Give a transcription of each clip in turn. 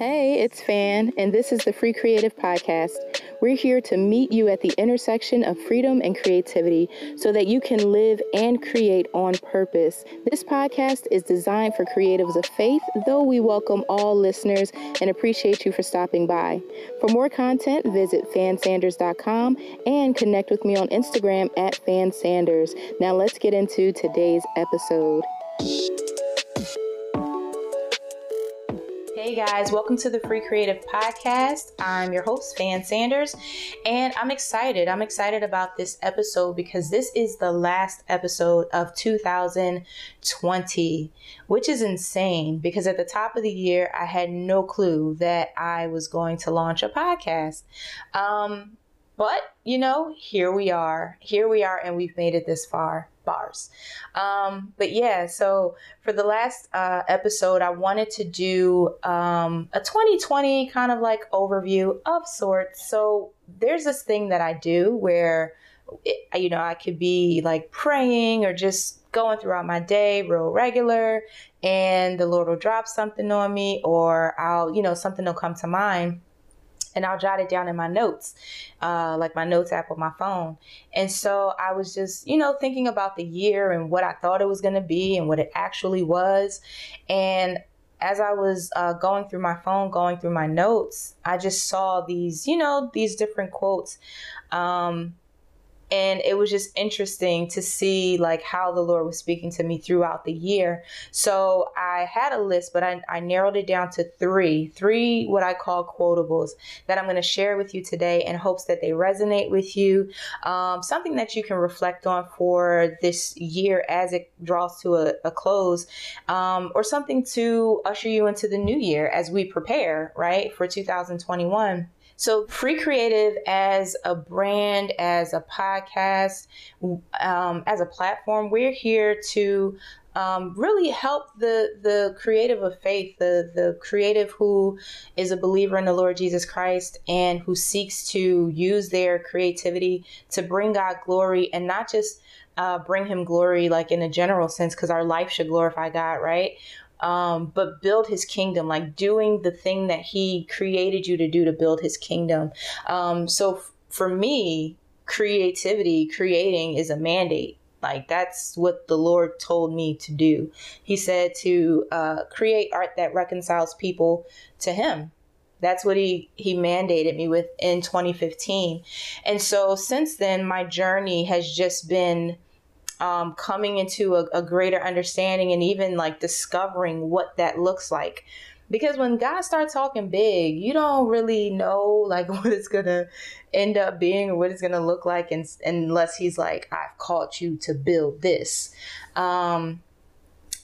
Hey, it's Fann, and this is the Free Creative Podcast. We're here to meet you at the intersection of freedom and creativity so that you can live and create on purpose. This podcast is designed for creatives of faith, though we welcome all listeners and appreciate you for stopping by. For more content, visit fannsanders.com and connect with me on Instagram at fannsanders. Now let's get into today's episode. Hey guys, welcome to the Free Creative Podcast. I'm your host, Fann Sanders, and I'm excited. I'm excited about this episode because this is the last episode of 2020, which is insane because at the top of the year, I had no clue that I was going to launch a podcast. Um, but, you know, here we are. Here we are, and we've made it this far bars. Um, but yeah, so for the last uh, episode, I wanted to do um, a 2020 kind of like overview of sorts. So there's this thing that I do where, it, you know, I could be like praying or just going throughout my day real regular and the Lord will drop something on me or I'll, you know, something will come to mind and I'll jot it down in my notes, uh, like my notes app on my phone. And so I was just, you know, thinking about the year and what I thought it was going to be and what it actually was. And as I was uh, going through my phone, going through my notes, I just saw these, you know, these different quotes. Um, and it was just interesting to see like how the lord was speaking to me throughout the year. So i had a list but i, I narrowed it down to three three what i call quotables that i'm going to share with you today in hopes that they resonate with you. Um, something that you can reflect on for this year as it draws to a, a close um, or something to usher you into the new year as we prepare right for 2021 so, Free Creative as a brand, as a podcast, um, as a platform, we're here to um, really help the the creative of faith, the the creative who is a believer in the Lord Jesus Christ and who seeks to use their creativity to bring God glory and not just uh, bring Him glory like in a general sense, because our life should glorify God, right? Um, but build his kingdom, like doing the thing that he created you to do to build his kingdom. Um, so f- for me, creativity, creating is a mandate. Like that's what the Lord told me to do. He said to uh, create art that reconciles people to Him. That's what he he mandated me with in 2015. And so since then, my journey has just been um, coming into a, a greater understanding and even like discovering what that looks like because when God starts talking big, you don't really know like what it's gonna end up being or what it's gonna look like, and, unless He's like, "I've called you to build this." Um,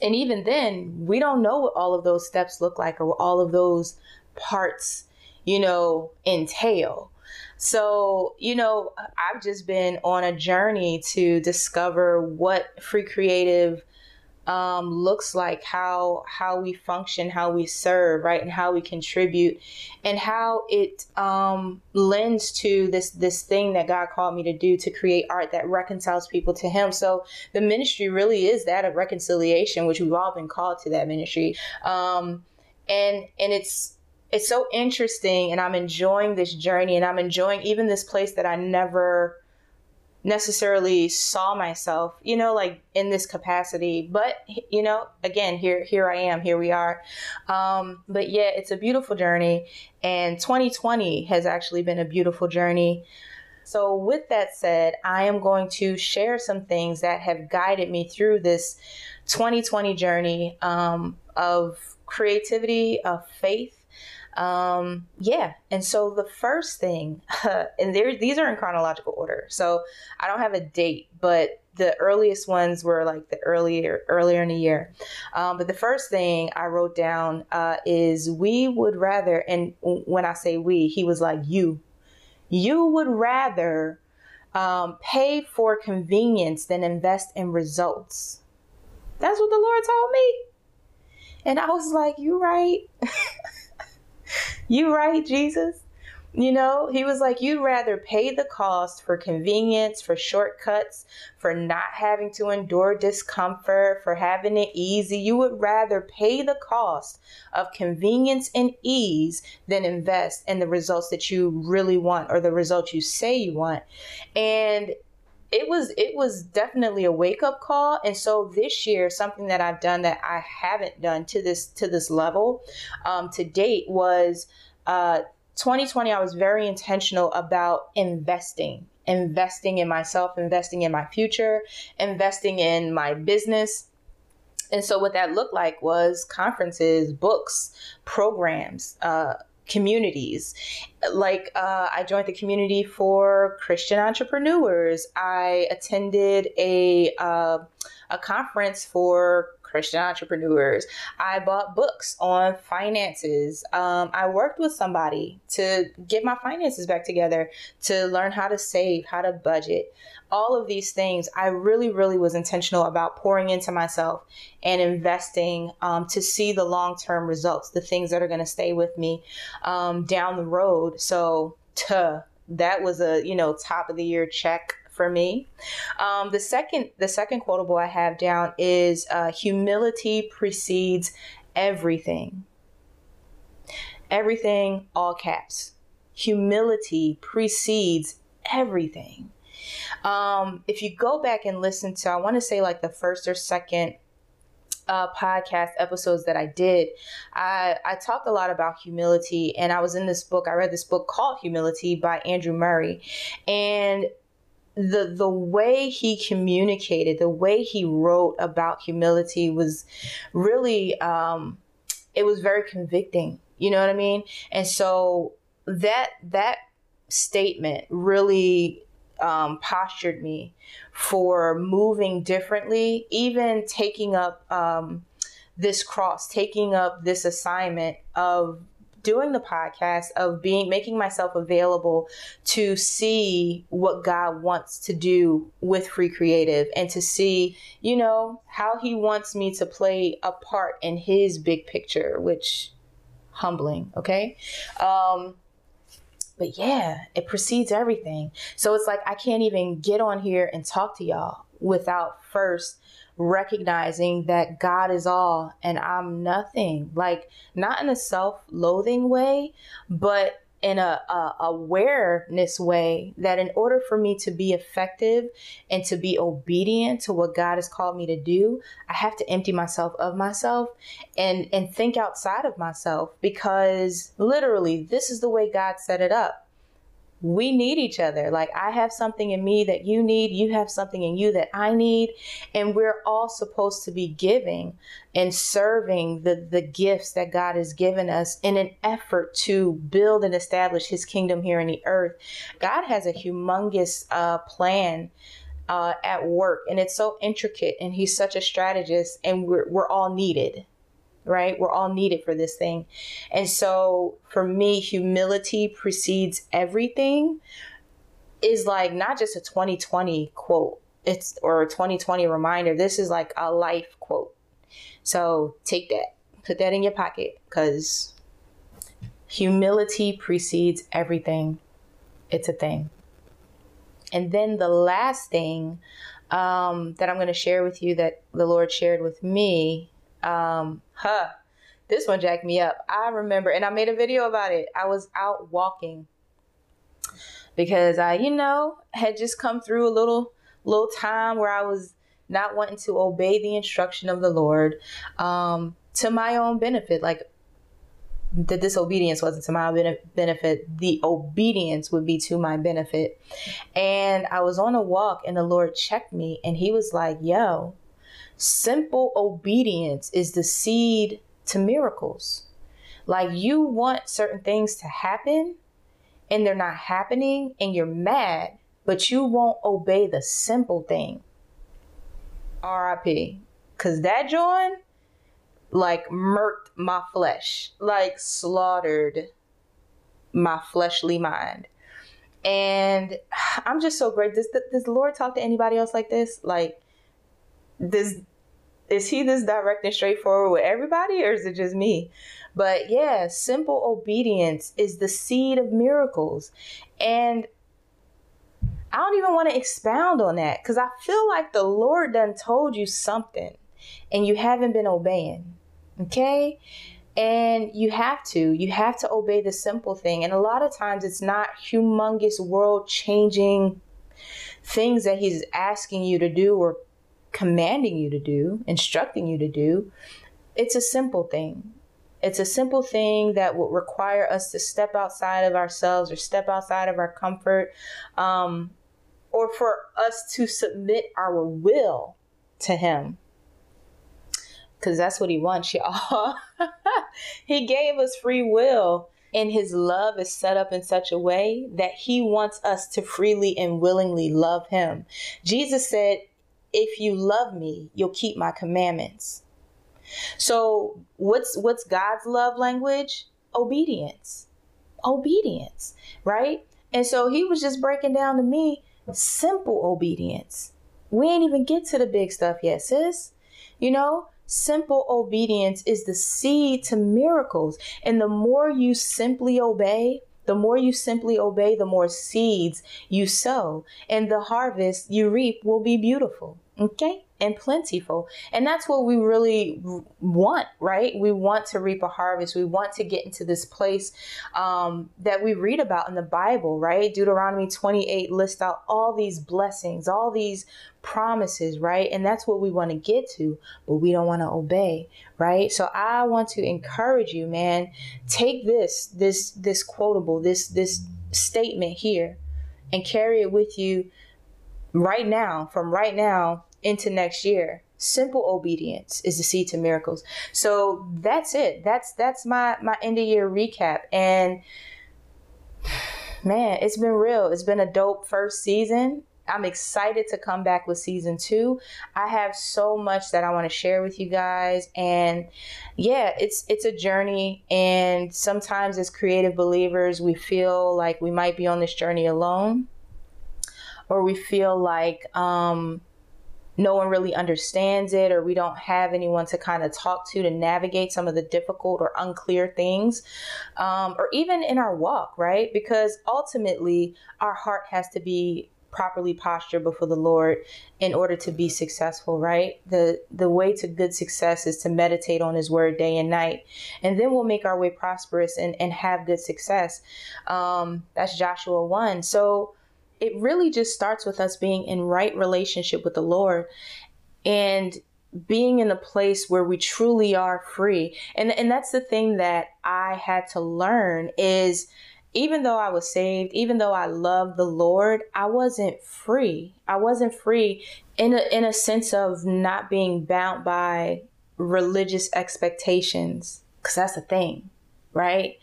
and even then, we don't know what all of those steps look like or what all of those parts, you know, entail. So, you know, I've just been on a journey to discover what free creative um, looks like, how how we function, how we serve, right, and how we contribute, and how it um, lends to this this thing that God called me to do to create art that reconciles people to Him. So the ministry really is that of reconciliation, which we've all been called to that ministry, um, and and it's it's so interesting and I'm enjoying this journey and I'm enjoying even this place that I never necessarily saw myself, you know, like in this capacity. But you know, again, here here I am, here we are. Um, but yeah, it's a beautiful journey, and 2020 has actually been a beautiful journey. So, with that said, I am going to share some things that have guided me through this 2020 journey um, of creativity, of faith, um, yeah. And so the first thing, and there, these are in chronological order. So I don't have a date, but the earliest ones were like the earlier, earlier in the year. Um, but the first thing I wrote down uh, is we would rather, and when I say we, he was like you, you would rather um, pay for convenience than invest in results. That's what the Lord told me. And I was like, you right. you right, Jesus? You know, he was like, you'd rather pay the cost for convenience, for shortcuts, for not having to endure discomfort, for having it easy. You would rather pay the cost of convenience and ease than invest in the results that you really want or the results you say you want. And it was it was definitely a wake up call and so this year something that i've done that i haven't done to this to this level um, to date was uh, 2020, I was very intentional about investing, investing in myself, investing in my future, investing in my business. And so, what that looked like was conferences, books, programs, uh, communities. Like, uh, I joined the community for Christian entrepreneurs. I attended a uh, a conference for Christian entrepreneurs. I bought books on finances. Um, I worked with somebody to get my finances back together, to learn how to save, how to budget. All of these things, I really, really was intentional about pouring into myself and investing um, to see the long term results, the things that are going to stay with me um, down the road. So, tuh, that was a you know top of the year check for me. Um, the second the second quotable I have down is uh, humility precedes everything. Everything, all caps. Humility precedes everything. Um, if you go back and listen to, I want to say like the first or second uh, podcast episodes that I did, I, I talked a lot about humility. And I was in this book, I read this book called Humility by Andrew Murray. And the the way he communicated, the way he wrote about humility was really um, it was very convicting. You know what I mean? And so that that statement really um, postured me for moving differently, even taking up um, this cross, taking up this assignment of doing the podcast of being making myself available to see what God wants to do with Free Creative and to see, you know, how he wants me to play a part in his big picture, which humbling, okay? Um but yeah, it precedes everything. So it's like I can't even get on here and talk to y'all without first recognizing that God is all and I'm nothing. Like, not in a self loathing way, but in a, a, awareness way that in order for me to be effective and to be obedient to what God has called me to do, I have to empty myself of myself and and think outside of myself because literally this is the way God set it up we need each other. Like I have something in me that you need, you have something in you that I need, and we're all supposed to be giving and serving the the gifts that God has given us in an effort to build and establish his kingdom here in the earth. God has a humongous uh, plan uh, at work and it's so intricate and he's such a strategist and we're, we're all needed right? We're all needed for this thing. And so for me, humility precedes everything is like not just a 2020 quote, it's or a 2020 reminder. This is like a life quote. So take that, put that in your pocket because humility precedes everything. It's a thing. And then the last thing um, that I'm going to share with you that the Lord shared with me um, huh, this one jacked me up. I remember, and I made a video about it. I was out walking because I, you know, had just come through a little little time where I was not wanting to obey the instruction of the Lord um, to my own benefit. Like the disobedience wasn't to my benefit, the obedience would be to my benefit. And I was on a walk, and the Lord checked me, and He was like, Yo, Simple obedience is the seed to miracles. Like you want certain things to happen and they're not happening and you're mad, but you won't obey the simple thing. RIP. Cause that John like murked my flesh, like slaughtered my fleshly mind. And I'm just so great. Does, does the Lord talk to anybody else like this? Like, does is he this direct and straightforward with everybody or is it just me? But yeah, simple obedience is the seed of miracles. And I don't even want to expound on that because I feel like the Lord done told you something and you haven't been obeying. Okay? And you have to. You have to obey the simple thing. And a lot of times it's not humongous world changing things that He's asking you to do or commanding you to do, instructing you to do. It's a simple thing. It's a simple thing that will require us to step outside of ourselves or step outside of our comfort, um, or for us to submit our will to Him because that's what he wants, y'all. he gave us free will, and his love is set up in such a way that he wants us to freely and willingly love him. Jesus said, If you love me, you'll keep my commandments. So, what's what's God's love language? Obedience. Obedience, right? And so he was just breaking down to me simple obedience. We ain't even get to the big stuff yet, sis. You know, Simple obedience is the seed to miracles. And the more you simply obey, the more you simply obey, the more seeds you sow. And the harvest you reap will be beautiful. Okay? And plentiful. And that's what we really want, right? We want to reap a harvest. We want to get into this place um, that we read about in the Bible, right? Deuteronomy 28 lists out all these blessings, all these promises, right? And that's what we want to get to, but we don't want to obey, right? So I want to encourage you, man. Take this, this, this quotable, this, this statement here, and carry it with you right now, from right now into next year. Simple obedience is the seed to miracles. So that's it. That's that's my my end of year recap. And man it's been real. It's been a dope first season. I'm excited to come back with season two. I have so much that I want to share with you guys, and yeah, it's it's a journey. And sometimes, as creative believers, we feel like we might be on this journey alone, or we feel like um, no one really understands it or we don't have anyone to kind of talk to to navigate some of the difficult or unclear things um, or even in our walk right? Because ultimately our heart has to be properly postured before the lord in order to be successful right? The the way to good success is to meditate on his word day and night and then we'll make our way prosperous and, and have good success. Um, that's joshua 1 so it really just starts with us being in right relationship with the Lord and being in a place where we truly are free. And and that's the thing that I had to learn is even though I was saved, even though I loved the Lord, I wasn't free. I wasn't free in a in a sense of not being bound by religious expectations cuz that's the thing, right?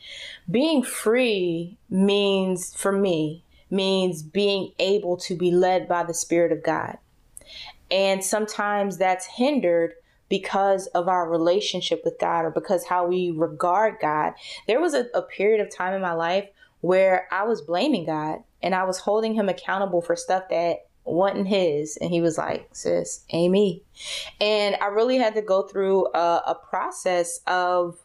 Being free means for me means being able to be led by the Spirit of God. And sometimes that's hindered because of our relationship with God or because how we regard God. There was a, a, period of time in my life where I was blaming God and I was holding him accountable for stuff that wasn't his. And he was like, sis, Amy. And I really had to go through a, a process of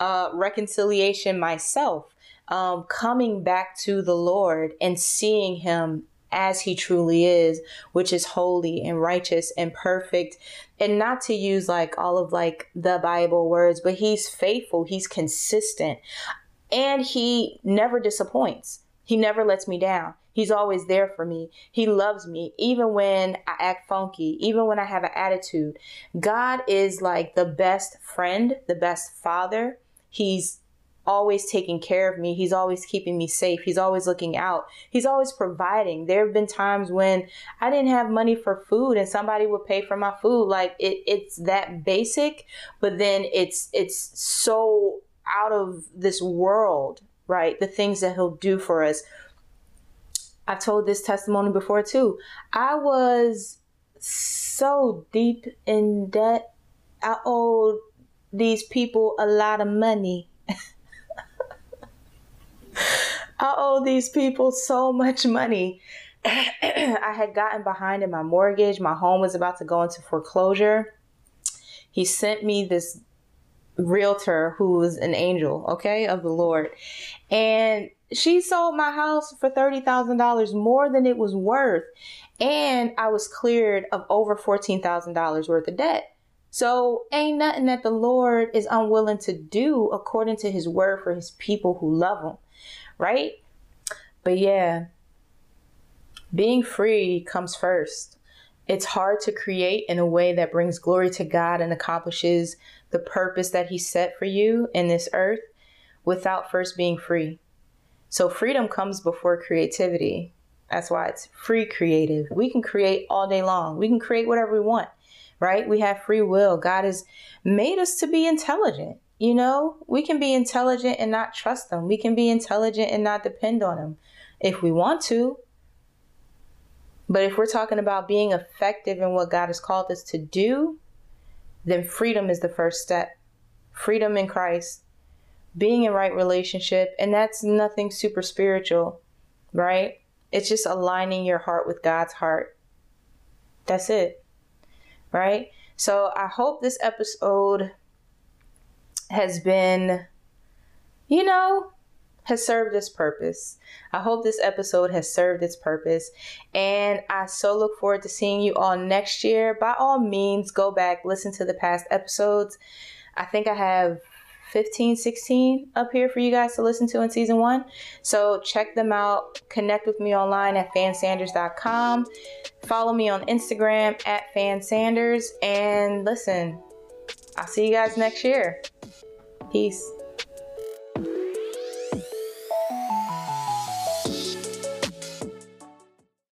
uh, reconciliation myself um, coming back to the Lord and seeing Him as He truly is, which is holy and righteous and perfect. And not to use like all of like the Bible words, but He's faithful, He's consistent, and He never disappoints. He never lets me down. He's always there for me. He loves me, even when I act funky, even when I have an attitude. God is like the best friend, the best father. He's always taking care of me. He's always keeping me safe. He's always looking out. He's always providing. There have been times when I didn't have money for food and somebody would pay for my food. Like it, it's that basic, but then it's it's so out of this world, right? The things that he'll do for us. I've told this testimony before too. I was so deep in debt. I owed these people a lot of money I owe these people so much money. I had gotten behind in my mortgage. My home was about to go into foreclosure. He sent me this realtor who was an angel, okay, of the Lord. And she sold my house for $30,000 more than it was worth. And I was cleared of over $14,000 worth of debt. So ain't nothing that the Lord is unwilling to do according to his word for his people who love him. Right? But yeah, being free comes first. It's hard to create in a way that brings glory to God and accomplishes the purpose that He set for you in this earth without first being free. So, freedom comes before creativity. That's why it's free creative. We can create all day long, we can create whatever we want, right? We have free will. God has made us to be intelligent. You know, we can be intelligent and not trust them. we can be intelligent and not depend on them if we want to. But if we're talking about being effective in what God has called us to do, then freedom is the first step. Freedom in Christ, being in right relationship, and that's nothing super spiritual, right? It's just aligning your heart with God's heart. That's it, right? So I hope this episode has been, you know, has served its purpose. I hope this episode has served its purpose. And I so look forward to seeing you all next year. By all means, go back, listen to the past episodes. I think I have 15, 16 up here for you guys to listen to in season one. So check them out. Connect with me online at fannsanders.com. Follow me on Instagram at fannsanders. And listen, I'll see you guys next year. Peace.